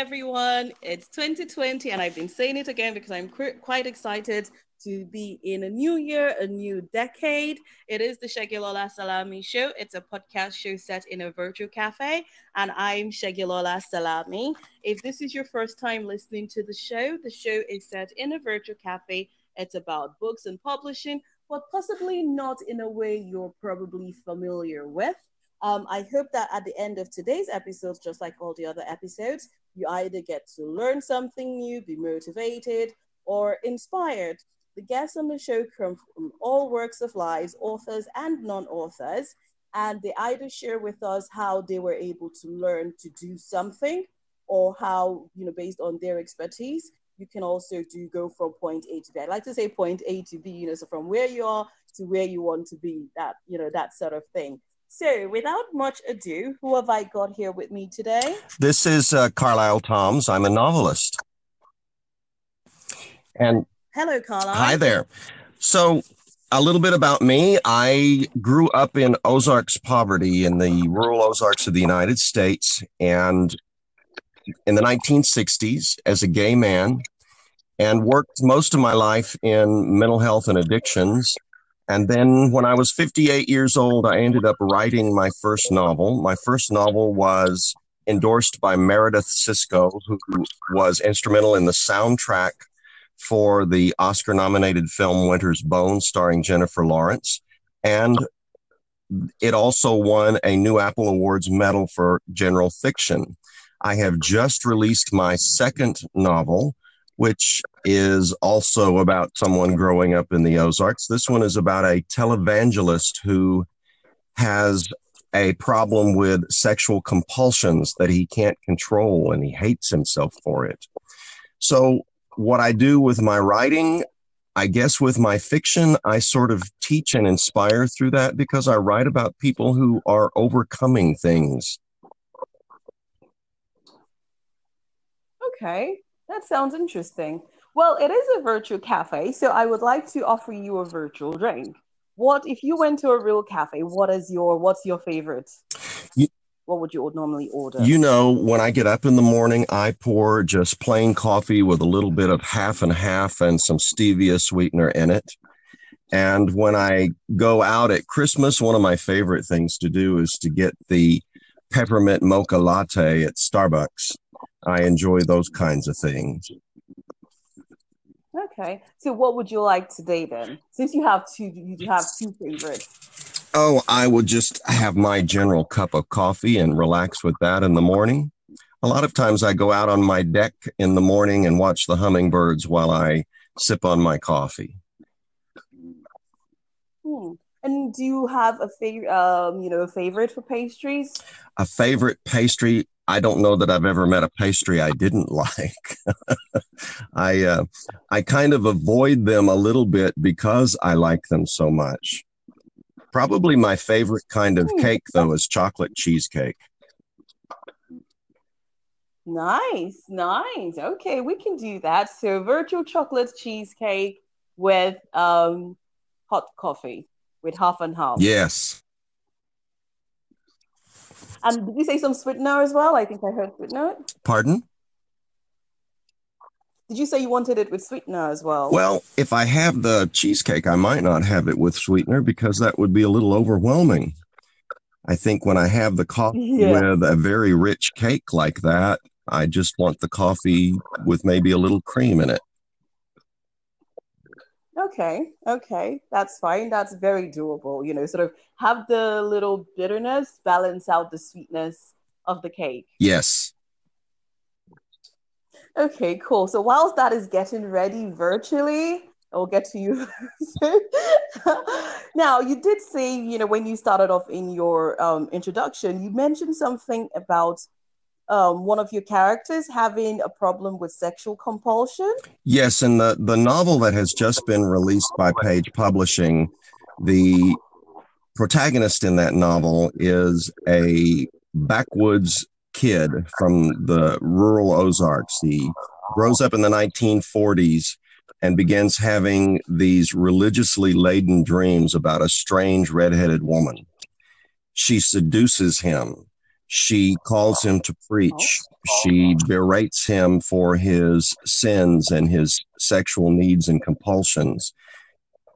Everyone. It's 2020, and I've been saying it again because I'm qu- quite excited to be in a new year, a new decade. It is the Segilola Salami Show. It's a podcast show set in a virtual cafe, and I'm Segilola Salami. If this is your first time listening to the show, the show is set in a virtual cafe. It's about books and publishing, but possibly not in a way you're probably familiar with. Um, I hope that at the end of today's episode, just like all the other episodes, you either get to learn something new, be motivated, or inspired. The guests on the show come from all works of lives, authors and non authors, and they either share with us how they were able to learn to do something or how, you know, based on their expertise, you can also do go from point A to B. I like to say point A to B, you know, so from where you are to where you want to be, that, you know, that sort of thing. So, without much ado, who have I got here with me today? This is uh, Karlyle Tomms. I'm a novelist. And hello, Karlyle. Hi there. So, a little bit about me. I grew up in Ozarks poverty in the rural Ozarks of the United States and in the 1960s as a gay man and worked most of my life in mental health and addictions and then when I was 58 years old, I ended up writing my first novel. My first novel was endorsed by Marideth Sisco, who was instrumental in the soundtrack for the Oscar nominated film Winter's Bone, starring Jennifer Lawrence. And it also won a new Apple Awards medal for general fiction. I have just released my second novel, which is also about someone growing up in the Ozarks. This one is about a televangelist who has a problem with sexual compulsions that he can't control and he hates himself for it. So, what I do with my writing, I guess with my fiction, I sort of teach and inspire through that because I write about people who are overcoming things. Okay. That sounds interesting. Well, it is a virtual cafe, so I would like to offer you a virtual drink. What if you went to a real cafe? What is your what's your favorite? You, what would you normally order? You know, when I get up in the morning, I pour just plain coffee with a little bit of half and half and some stevia sweetener in it. And when I go out at Christmas, one of my favorite things to do is to get the peppermint mocha latte at Starbucks I enjoy those kinds of things. Okay. So what would you like today then? Since you have two you have two favorites. Oh, I would just have my general cup of coffee and relax with that in the morning. A lot of times I go out on my deck in the morning and watch the hummingbirds while I sip on my coffee. And do you have a favorite, um, you know, a favorite for pastries? A favorite pastry? I don't know that I've ever met a pastry I didn't like. I uh, I kind of avoid them a little bit because I like them so much. Probably my favorite kind of hmm. cake though is chocolate cheesecake. Nice, nice. Okay, we can do that. So virtual chocolate cheesecake with um hot coffee with half and half. Yes. And did you say some sweetener as well? I think I heard sweetener. Pardon? Did you say you wanted it with sweetener as well? Well, if I have the cheesecake, I might not have it with sweetener because that would be a little overwhelming. I think when I have the coffee yeah. with a very rich cake like that, I just want the coffee with maybe a little cream in it. Okay, okay, that's fine. That's very doable. You know, sort of have the little bitterness balance out the sweetness of the cake. Yes. Okay, cool. So whilst that is getting ready virtually, I'll get to you. now, you did say, you know, when you started off in your um, introduction, you mentioned something about um, one of your characters having a problem with sexual compulsion. Yes, and the the novel that has just been released by Page Publishing, the protagonist in that novel is a backwoods kid from the rural Ozarks. He grows up in the 1940s and begins having these religiously laden dreams about a strange redheaded woman. She seduces him She calls him to preach. She berates him for his sins and his sexual needs and compulsions.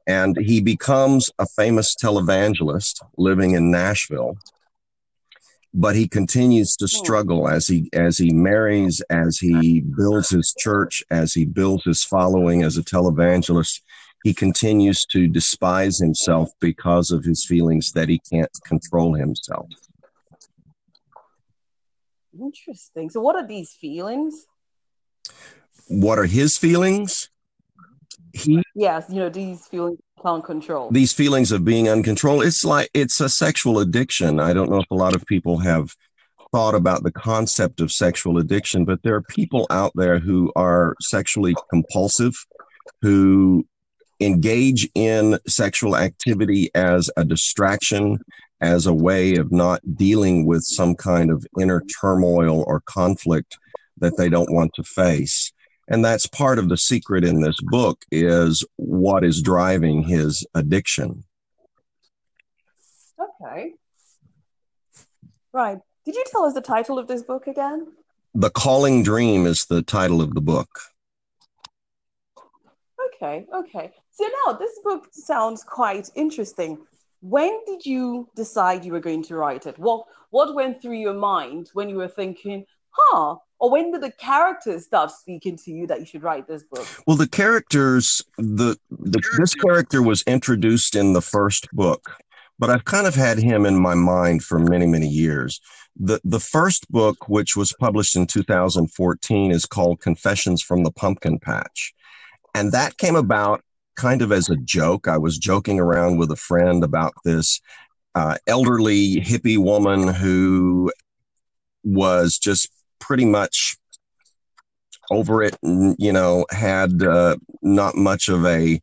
And he becomes a famous televangelist living in Nashville. But he continues to struggle as he as he marries, as he builds his church, as he builds his following as a televangelist. He continues to despise himself because of his feelings that he can't control himself. Interesting. So, what are these feelings? What are his feelings? He, yes, you know, these feelings can't control. These feelings of being uncontrolled. It's like it's a sexual addiction. I don't know if a lot of people have thought about the concept of sexual addiction, but there are people out there who are sexually compulsive, who engage in sexual activity as a distraction, as a way of not dealing with some kind of inner turmoil or conflict that they don't want to face. And that's part of the secret in this book is what is driving his addiction. Okay. Right. Did you tell us the title of this book again? The calling dream is the title of the book. Okay okay. So now this book sounds quite interesting when did you decide you were going to write it? What what went through your mind when you were thinking, huh? Or when did the characters start speaking to you that you should write this book? Well, the characters, the, the this character was introduced in the first book, but I've kind of had him in my mind for many, many years. The the first book, which was published in 2014, is called Confessions from the Pumpkin Patch. And that came about kind of as a joke. I was joking around with a friend about this uh, elderly hippie woman who was just pretty much over it and, you know, had uh, not much of a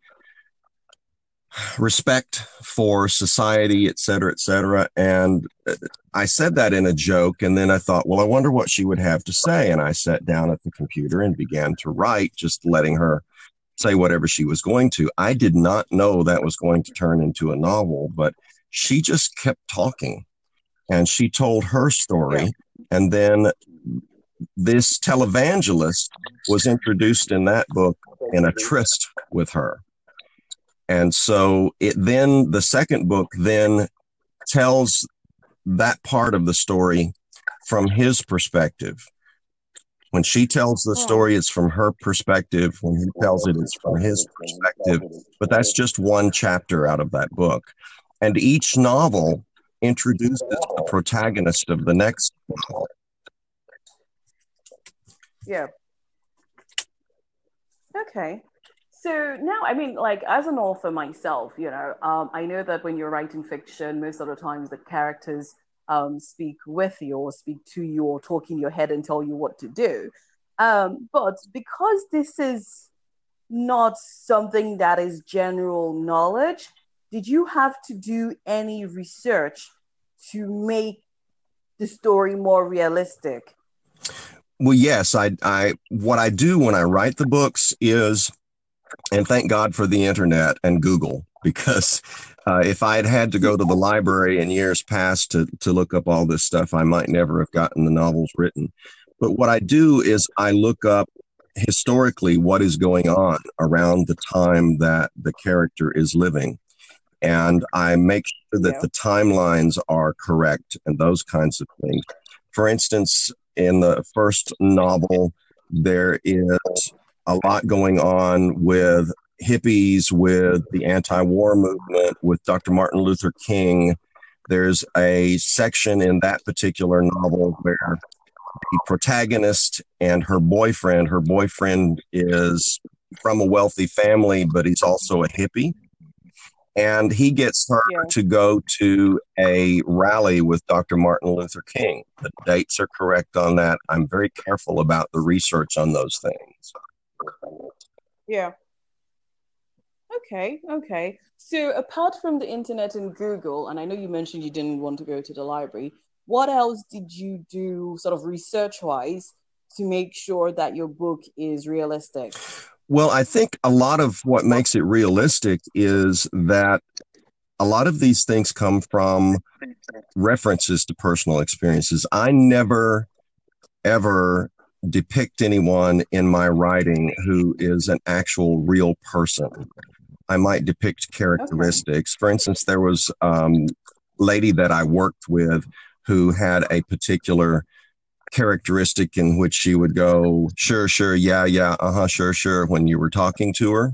respect for society, et cetera, et cetera. And uh, I said that in a joke. And then I thought, well, I wonder what she would have to say. And I sat down at the computer and began to write, just letting her say whatever she was going to. I did not know that was going to turn into a novel, but she just kept talking and she told her story. And then this televangelist was introduced in that book in a tryst with her. And so it then, the second book then tells that part of the story from his perspective. When she tells the story, it's from her perspective. When he tells it, it's from his perspective. But that's just one chapter out of that book. And each novel introduces the protagonist of the next novel. Yeah. Okay. So now, I mean, like as an author myself, you know, um, I know that when you're writing fiction, most of the times the characters um, speak with you or speak to you or talk in your head and tell you what to do. Um, but because this is not something that is general knowledge, did you have to do any research to make the story more realistic? Well, yes, I, I, what I do when I write the books is, and thank God for the internet and Google, because uh, if I had had to go to the library in years past to, to look up all this stuff, I might never have gotten the novels written. But what I do is I look up historically what is going on around the time that the character is living. And I make sure that yeah. the timelines are correct and those kinds of things. For instance, in the first novel, there is a lot going on with hippies, with the anti war movement, with Dr. Martin Luther King. There's a section in that particular novel where the protagonist and her boyfriend, her boyfriend is from a wealthy family, but he's also a hippie. And he gets her yeah. to go to a rally with Dr. Martin Luther King. The dates are correct on that. I'm very careful about the research on those things. Yeah. Okay, okay. So apart from the internet and Google, and I know you mentioned you didn't want to go to the library, what else did you do sort of research wise to make sure that your book is realistic? Well, I think a lot of what makes it realistic is that a lot of these things come from references to personal experiences. I never, ever depict anyone in my writing who is an actual real person. I might depict characteristics. Okay. For instance, there was um, lady that I worked with who had a particular characteristic in which she would go, sure, sure, yeah, yeah, uh huh, sure, sure, when you were talking to her.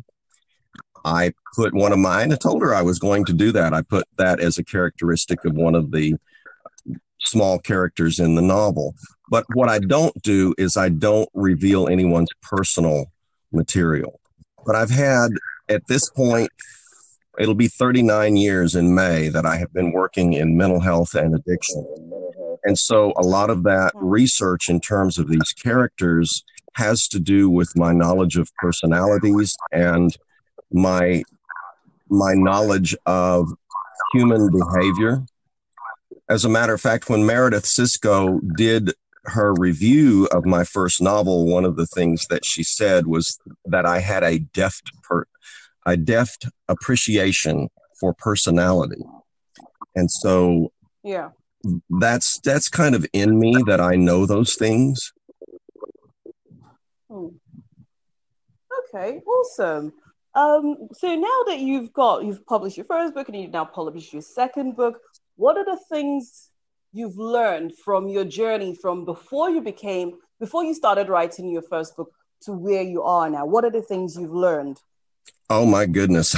I put one of mine, I told her I was going to do that. I put that as a characteristic of one of the small characters in the novel. But what I don't do is I don't reveal anyone's personal material. But I've had at this point, it'll be 39 years in May that I have been working in mental health and addiction. And so a lot of that research in terms of these characters has to do with my knowledge of personalities and my my knowledge of human behavior. As a matter of fact, when Marideth Sisco did her review of my first novel, one of the things that she said was that I had a deft per, a deft appreciation for personality. And so yeah. That's that's kind of in me that I know those things. Hmm. Okay, awesome. Um, so now that you've got you've published your first book and you've now published your second book, what are the things you've learned from your journey from before you became before you started writing your first book to where you are now? What are the things you've learned? Oh my goodness.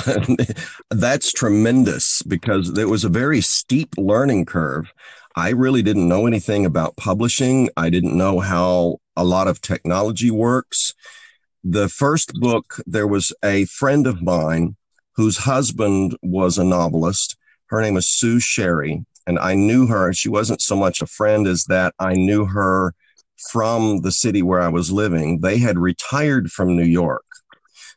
That's tremendous because it was a very steep learning curve. I really didn't know anything about publishing. I didn't know how a lot of technology works. The first book, there was a friend of mine whose husband was a novelist. Her name is Sue Sherry. And I knew her. She wasn't so much a friend as that I knew her from the city where I was living. They had retired from New York.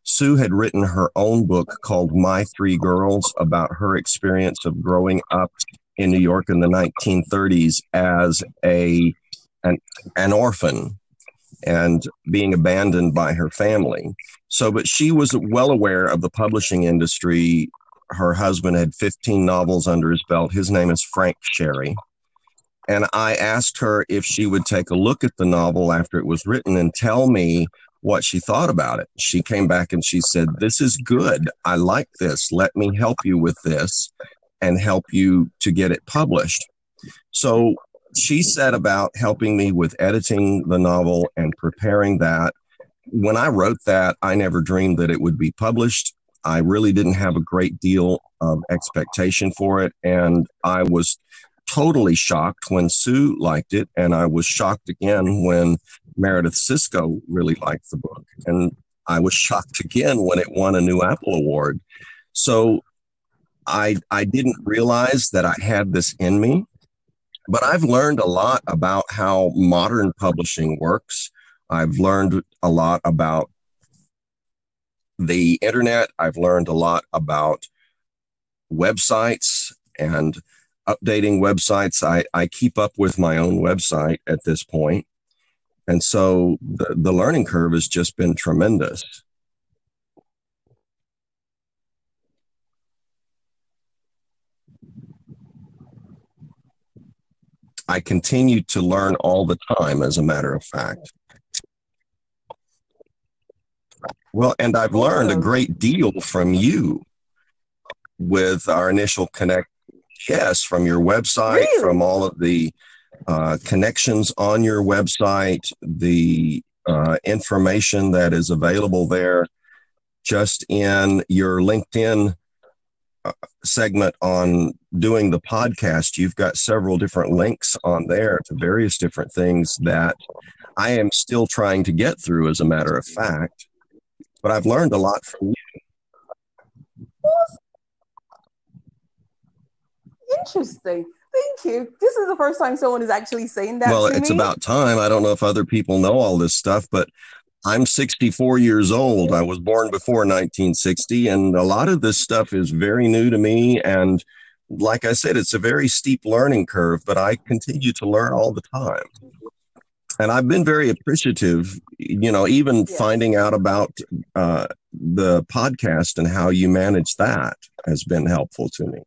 Sue had written her own book called My Three Girls about her experience of growing up in New York in the 1930s as a an, an orphan and being abandoned by her family. So, but she was well aware of the publishing industry. Her husband had 15 novels under his belt. His name is Frank Sherry. And I asked her if she would take a look at the novel after it was written and tell me what she thought about it. She came back and she said, This is good. I like this. Let me help you with this and help you to get it published. So she set about helping me with editing the novel and preparing that. When I wrote that, I never dreamed that it would be published. I really didn't have a great deal of expectation for it. And I was totally shocked when Sue liked it. And I was shocked again when Marideth Sisco really liked the book. And I was shocked again when it won a new Apple Award. So I I didn't realize that I had this in me, but I've learned a lot about how modern publishing works. I've learned a lot about the internet. I've learned a lot about websites and updating websites. I, I keep up with my own website at this point. And so the, the learning curve has just been tremendous. I continue to learn all the time, as a matter of fact. Well, and I've learned a great deal from you with our initial connect. Yes, from your website, really? from all of the uh, connections on your website, the uh, information that is available there, just in your LinkedIn segment on doing the podcast, you've got several different links on there to various different things that I am still trying to get through, as a matter of fact. But I've learned a lot from you. Interesting. Thank you. This is the first time someone is actually saying that. Well, it's me. about time. I don't know if other people know all this stuff, but I'm 64 years old. I was born before 1960, and a lot of this stuff is very new to me. And like I said, it's a very steep learning curve, but I continue to learn all the time and I've been very appreciative, you know, even yeah. finding out about uh, the podcast and how you manage that has been helpful to me.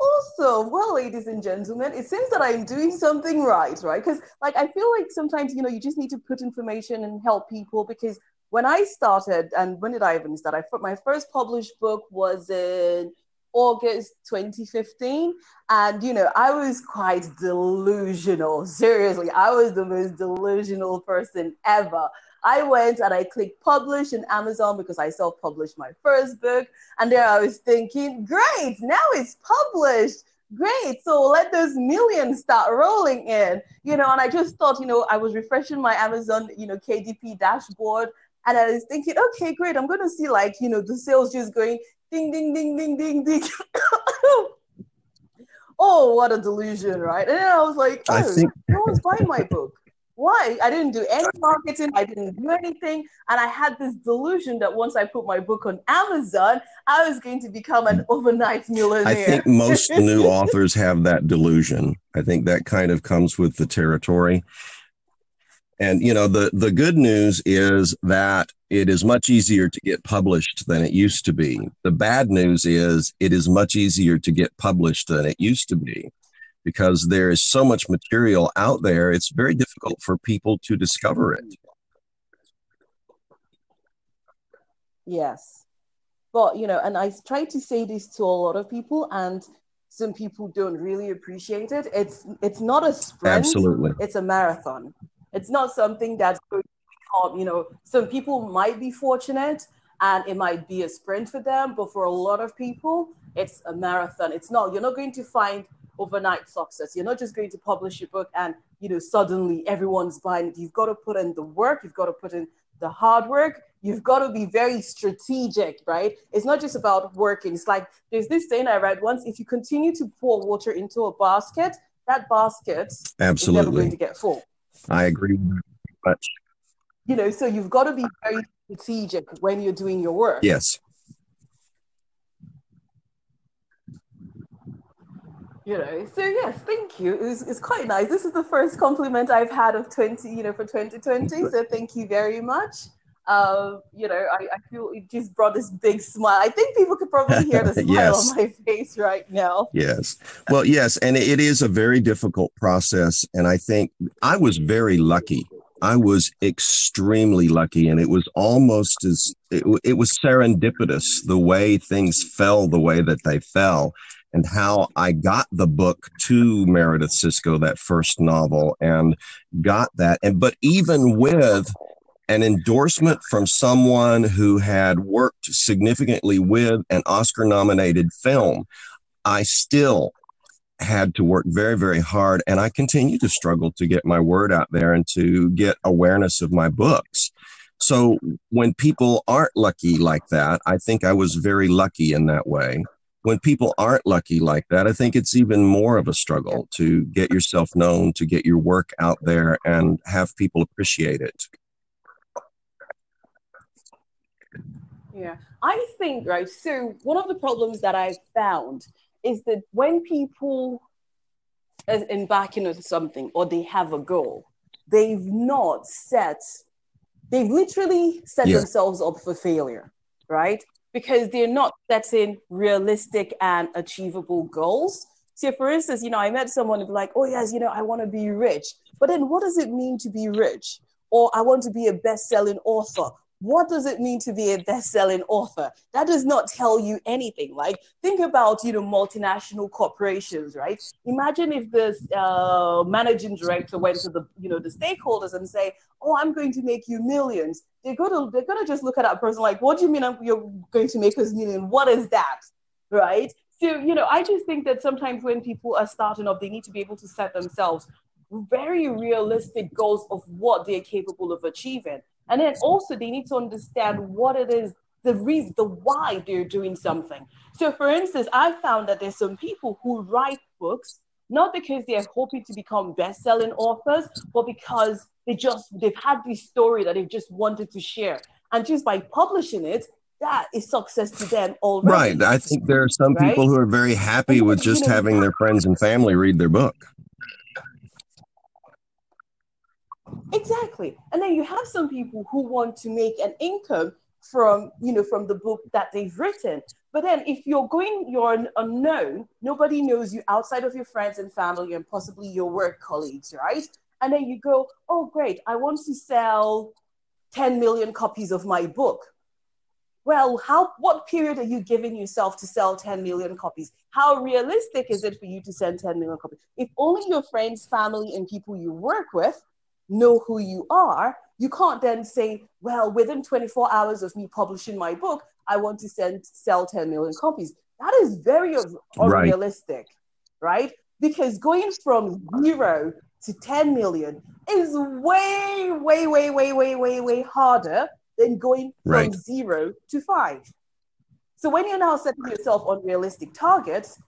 Also, Well, ladies and gentlemen, it seems that I'm doing something right, right? Because, like, I feel like sometimes, you know, you just need to put information and help people. Because when I started, and when did I even start? I my first published book was in August 2015. And, you know, I was quite delusional. Seriously, I was the most delusional person ever. I went and I clicked publish in Amazon because I self published my first book. And there I was thinking, great, now it's published. Great. So let those millions start rolling in, you know. And I just thought, you know, I was refreshing my Amazon, you know, KDP dashboard. And I was thinking, okay, great. I'm going to see like, you know, the sales just going ding, ding, ding, ding, ding, ding. oh, what a delusion, right? And then I was like, oh, I think... no one's buying my book. Why? I didn't do any marketing. I didn't do anything. And I had this delusion that once I put my book on Amazon, I was going to become an overnight millionaire. I think most new authors have that delusion. I think that kind of comes with the territory. And you know, the the good news is that it is much easier to get published than it used to be. The bad news is it is much easier to get published than it used to be because there is so much material out there, it's very difficult for people to discover it. Yes. But, you know, and I try to say this to a lot of people, and some people don't really appreciate it. It's it's not a sprint. Absolutely. It's a marathon. It's not something that's going to become, you know, some people might be fortunate and it might be a sprint for them, but for a lot of people, it's a marathon. It's not, you're not going to find overnight success. You're not just going to publish your book and you know suddenly everyone's buying it. You've got to put in the work, you've got to put in the hard work, you've got to be very strategic, right? It's not just about working. It's like there's this saying I read once: if you continue to pour water into a basket, that basket absolutely is never going to get full. I agree much. You know, so you've got to be very strategic when you're doing your work. Yes. you know so yes thank you it's, it's quite nice this is the first compliment i've had of 20 you know for 2020 so thank you very much um, you know, I, I, feel it just brought this big smile. I think people could probably hear the smile yes. on my face right now. Yes. Well, yes. And it is a very difficult process. And I think I was very lucky. I was extremely lucky. And it was almost as, it, it was serendipitous the way things fell the way that they fell and how I got the book to Marideth Sisco, that first novel, and got that. And but even with an endorsement from someone who had worked significantly with an Oscar nominated film, I still had to work very, very hard. And I continue to struggle to get my word out there and to get awareness of my books. So when people aren't lucky like that, I think I was very lucky in that way when people aren't lucky like that, I think it's even more of a struggle to get yourself known, to get your work out there and have people appreciate it. Yeah, I think, right. So, one of the problems that I've found is that when people are embarking on something or they have a goal, they've not set, they've literally set yeah. themselves up for failure, right? because they're not setting realistic and achievable goals. So, for instance, you know, I met someone who'd be like, oh, yes, you know, I want to be rich. But then what does it mean to be rich? Or I want to be a best selling author what does it mean to be a best-selling author? That does not tell you anything like think about you know multinational corporations right? Imagine if the uh, managing director went to the you know the stakeholders and say oh i'm going to make you millions. They're gonna they're gonna just look at that person like what do you mean you're going to make us million what is that? Right? So you know i just think that sometimes when people are starting up they need to be able to set themselves very realistic goals of what they're capable of achieving and then also they need to understand what it is, the reason, the why they're doing something. So for instance, I found that there's some people who write books not because they're hoping to become best-selling authors, but because they just they've had this story that they've just wanted to share. And just by publishing it, that is success to them already. Right. I think there are some right? people who are very happy with just having their friends and family read their book. Exactly. And then you have some people who want to make an income from, you know, from the book that they've written. But then if you're going, you're an unknown, nobody knows you outside of your friends and family and possibly your work colleagues, right? And then you go, oh, great, I want to sell 10 million copies of my book. Well, how what period are you giving yourself to sell 10 million copies? How realistic is it for you to send 10 million copies? If only your friends, family, and people you work with know who you are, you can't then say, well, within 24 hours of me publishing my book, I want to send sell 10 million copies. That is very unrealistic, right? right? Because going from zero to 10 million is way, way, way, way, way, way, way harder than going from right. zero to five. So when you're now setting yourself unrealistic targets,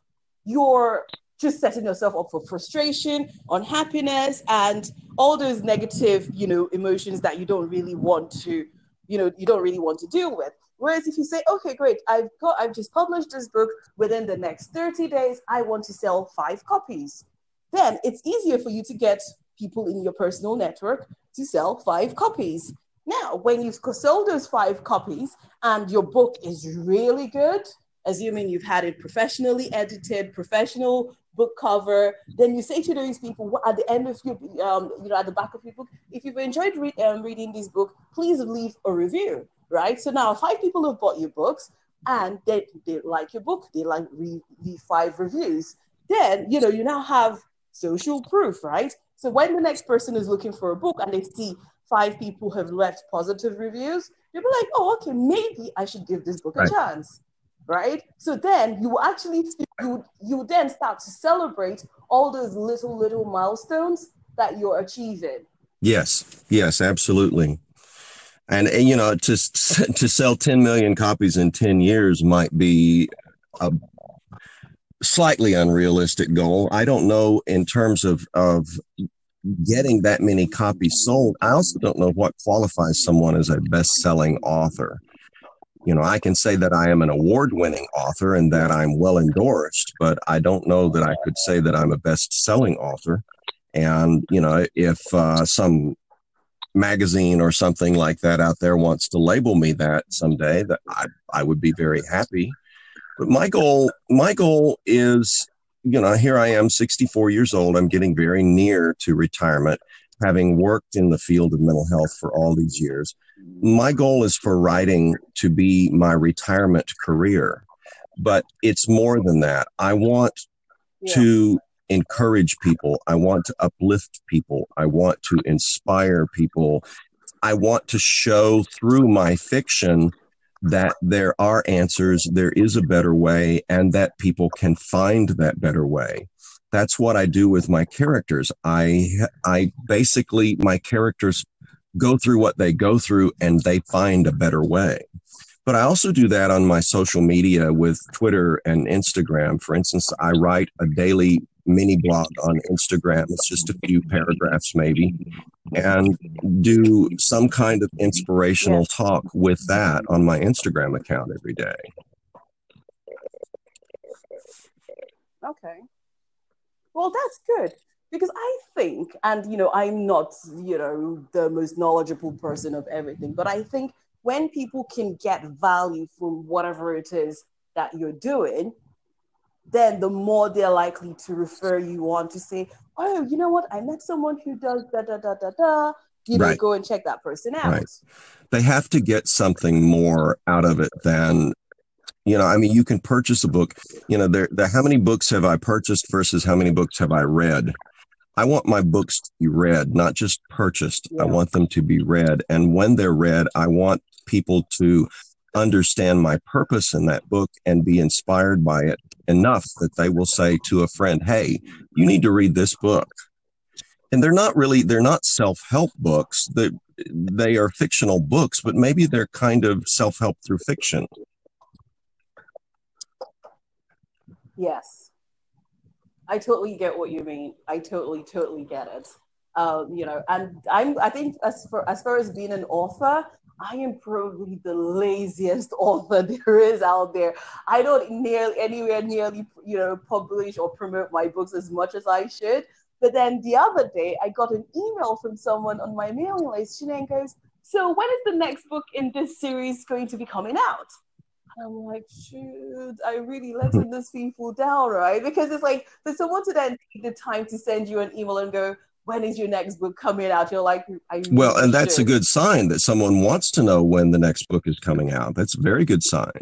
you're just setting yourself up for frustration, unhappiness, and all those negative, you know, emotions that you don't really want to, you know, you don't really want to deal with. Whereas if you say, okay, great, I've got, I've just published this book within the next 30 days, I want to sell five copies, then it's easier for you to get people in your personal network to sell five copies. Now, when you've sold those five copies and your book is really good, assuming you've had it professionally edited, professional book cover, then you say to those people at the end of your, um, you know, at the back of your book, if you've enjoyed um, reading this book, please leave a review right? So now five people have bought your books and they, they like your book, they like read the five reviews. Then, you know, you now have social proof, right? So when the next person is looking for a book and they see five people have left positive reviews, they'll be like, oh, okay, maybe I should give this book right. a chance. Right. So then you actually you you then start to celebrate all those little little milestones that you're achieving. Yes. Yes, absolutely and, and, you know to to sell 10 million copies in 10 years might be a slightly unrealistic goal i don't know in terms of of getting that many copies sold i also don't know what qualifies someone as a best-selling author you know i can say that i am an award-winning author and that i'm well endorsed but i don't know that i could say that i'm a best-selling author and you know if uh, some magazine or something like that out there wants to label me that someday, that I, I would be very happy. But my goal, my goal is, you know, here I am, 64 years old. I'm getting very near to retirement, having worked in the field of mental health for all these years. My goal is for writing to be my retirement career, but it's more than that. I want yeah. to encourage people. I want to uplift people. I want to inspire people. I want to show through my fiction that there are answers, there is a better way, and that people can find that better way. That's what I do with my characters. I, I basically, my characters go through what they go through and they find a better way. But I also do that on my social media with Twitter and Instagram. For instance, I write a daily mini blog on Instagram. It's just a few paragraphs, maybe, and do some kind of inspirational talk with that on my Instagram account every day. Okay. Well, that's good because I think, and you know, I'm not, you know, the most knowledgeable person of everything, but I think when people can get value from whatever it is that you're doing, then the more they're likely to refer you on to say, oh, you know what? I met someone who does da da da da da. You know, go and check that person out. Right. They have to get something more out of it than, you know, I mean, you can purchase a book. You know, there, there, how many books have I purchased versus how many books have I read? I want my books to be read, not just purchased. Yeah. I want them to be read. And when they're read, I want people to understand my purpose in that book and be inspired by it enough that they will say to a friend, Hey, you need to read this book. And they're not really, they're not self help books. They, they are fictional books, but maybe they're kind of self help through fiction. Yes. I totally get what you mean. I totally, totally get it. Um, you know, and I'm, I think as far, as far as being an author, I am probably the laziest author there is out there. I don't nearly anywhere nearly you know publish or promote my books as much as I should. But then the other day, I got an email from someone on my mailing list. She goes, "So when is the next book in this series going to be coming out?" I'm like, shoot, I really letting this people down, right? Because it's like for someone to then take the time to send you an email and go, when is your next book coming out? You're like, I really well, and that's should. a good sign that someone wants to know when the next book is coming out. That's a very good sign.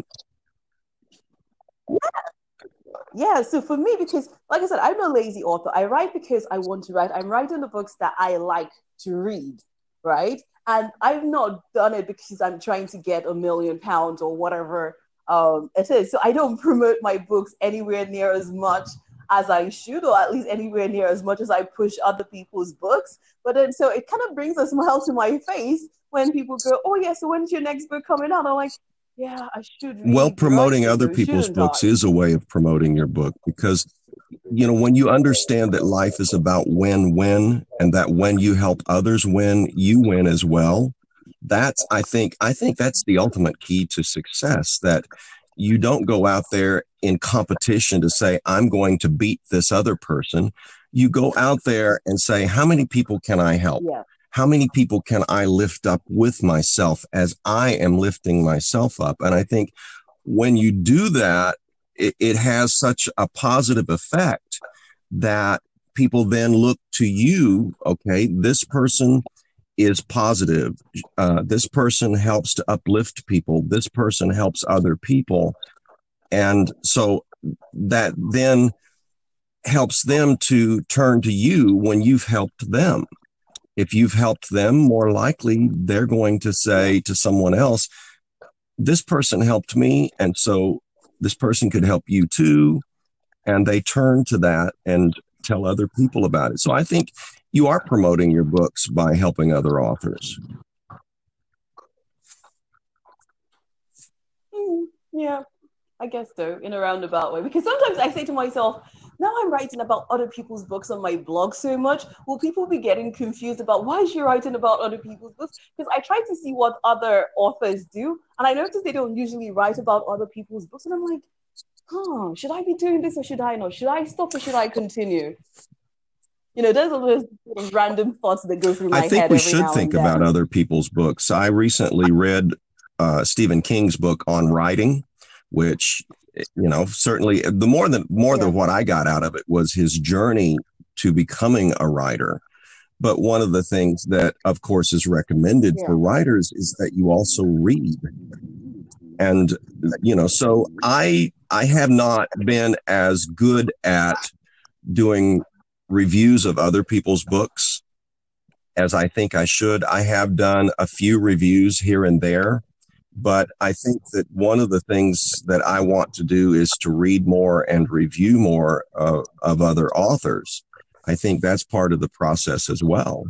Yeah, so for me, because like I said, I'm a lazy author. I write because I want to write. I'm writing the books that I like to read, right? And I've not done it because I'm trying to get a million pounds or whatever um, it is. So I don't promote my books anywhere near as much as I should, or at least anywhere near as much as I push other people's books. But then, so it kind of brings a smile to my face when people go, "Oh yeah, so when's your next book coming out?" I'm like, "Yeah, I should." Well, promoting other people's books is a way of promoting your book because you know when you understand that life is about win-win and that when you help others win, you win as well. That's I think I think that's the ultimate key to success that you don't go out there in competition to say I'm going to beat this other person. You go out there and say how many people can I help? Yeah, how many people can I lift up with myself as I am lifting myself up? And I think when you do that, it, it has such a positive effect that people then look to you. Okay, this person is positive. Uh, this person helps to uplift people. This person helps other people. And so that then helps them to turn to you when you've helped them if you've helped them, more likely they're going to say to someone else, This person helped me. And so this person could help you too. And they turn to that and tell other people about it. So I think you are promoting your books by helping other authors. Mm, yeah, I guess so, in a roundabout way. Because sometimes I say to myself, now I'm writing about other people's books on my blog so much. Will people be getting confused about why is she writing about other people's books? Because I try to see what other authors do, and I notice they don't usually write about other people's books. And I'm like, huh, should I be doing this or should I not? Should I stop or should I continue? You know, there's all those sort of random thoughts that go through my I head. think we should think about other people's books. I recently read uh, Stephen King's book on writing, which you know certainly the more than more Yeah. than what I got out of it was his journey to becoming a writer. But one of the things that, of course, is recommended Yeah. for writers is that you also read. And you know, so I I have not been as good at doing reviews of other people's books as I think I should. I have done a few reviews here and there, but I think that one of the things that I want to do is to read more and review more uh, of other authors. I think that's part of the process as well.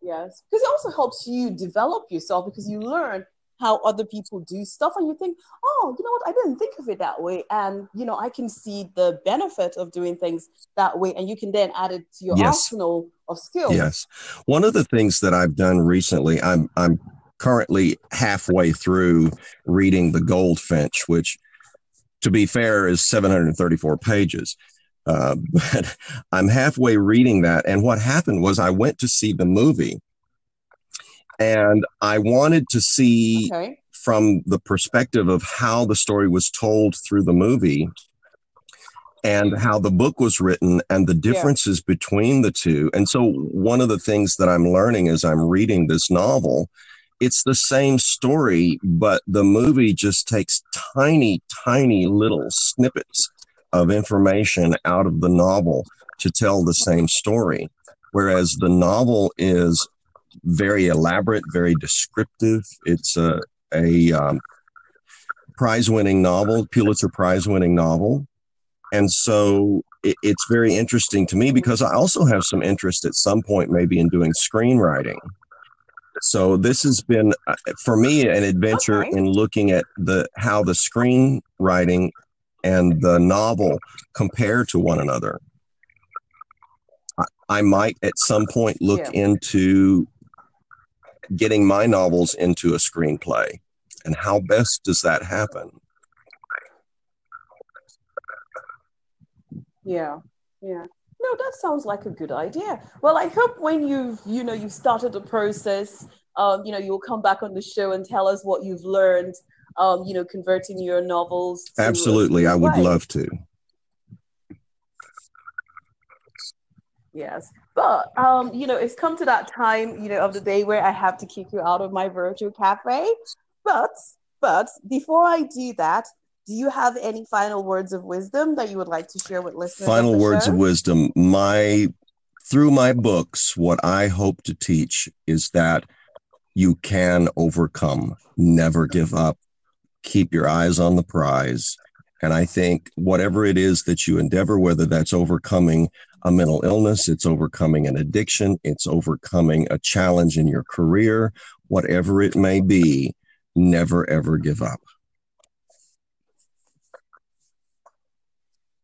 Yes, because it also helps you develop yourself because you learn how other people do stuff and you think, oh, you know what, I didn't think of it that way. And, you know, I can see the benefit of doing things that way. And you can then add it to your Yes. arsenal of skills. Yes. One of the things that I've done recently, I'm I'm currently halfway through reading The Goldfinch, which to be fair is 734 pages. Uh, but I'm halfway reading that. And what happened was I went to see the movie and I wanted to see Okay. from the perspective of how the story was told through the movie and how the book was written and the differences between the two. And so one of the things that I'm learning as I'm reading this novel, it's the same story, but the movie just takes tiny, tiny little snippets of information out of the novel to tell the same story. Whereas the novel is very elaborate, very descriptive. It's a, a um, prize winning novel, Pulitzer Prize winning novel. And so it, it's very interesting to me because I also have some interest at some point, maybe in doing screenwriting. So this has been uh, for me an adventure Okay. in looking at the how the screenwriting and the novel compare to one another. I, I might at some point look Yeah. into getting my novels into a screenplay and how best does that happen? Yeah. Yeah. No, that sounds like a good idea. Well, I hope when you've, you know, you've started the process um, you know, you'll come back on the show and tell us what you've learned, um, you know, converting your novels. To, Absolutely, I would love to. Yes, but um, you know, it's come to that time, you know, of the day where I have to kick you out of my virtual cafe. But but before I do that, do you have any final words of wisdom that you would like to share with listeners? Final of words show? of wisdom. My through my books, what I hope to teach is that you can overcome. Never give up. Keep your eyes on the prize. And I think whatever it is that you endeavor, whether that's overcoming a mental illness, it's overcoming an addiction, it's overcoming a challenge in your career, whatever it may be, never ever give up.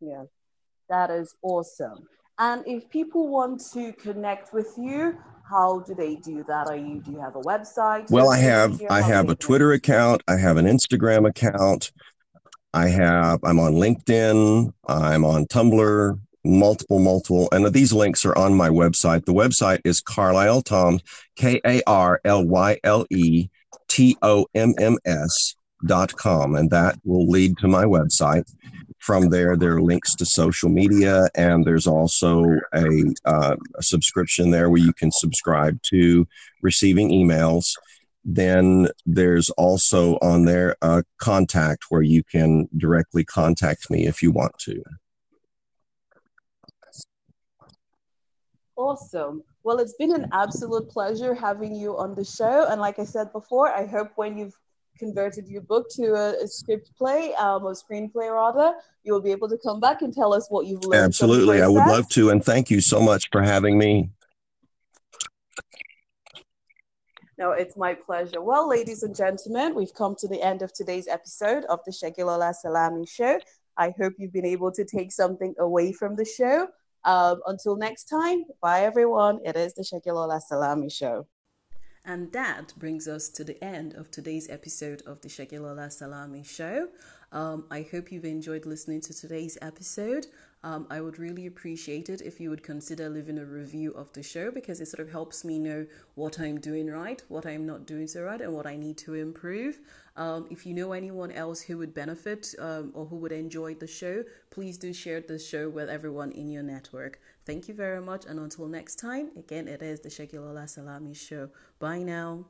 Yeah, that is awesome. And if people want to connect with you, how do they do that? Are you do you have a website? Well, I have I have a Twitter account, I have an Instagram account, I have I'm on LinkedIn, I'm on Tumblr, multiple, multiple, and these links are on my website. The website is Karlyle Tomms, K A R L Y L E T O M M S dot com, and that will lead to my website. From there, there are links to social media, and there's also a, uh, a subscription there where you can subscribe to receiving emails. Then there's also on there a contact where you can directly contact me if you want to. Awesome. Well, it's been an absolute pleasure having you on the show. And like I said before, I hope when you've converted your book to a, a script play, um, or screenplay rather, you will be able to come back and tell us what you've learned. Absolutely. I would love to. And thank you so much for having me. No, it's my pleasure. Well, ladies and gentlemen, we've come to the end of today's episode of the Segilola Salami Show. I hope you've been able to take something away from the show. Um, until next time, bye everyone. It is the Segilola Salami Show. And that brings us to the end of today's episode of the Segilola Salami Show. Um, I hope you've enjoyed listening to today's episode. Um, I would really appreciate it if you would consider leaving a review of the show because it sort of helps me know what I'm doing right, what I'm not doing so right, and what I need to improve. Um, if you know anyone else who would benefit um, or who would enjoy the show, please do share the show with everyone in your network. Thank you very much, and until next time, again, it is the Segilola Salami Show. Bye now.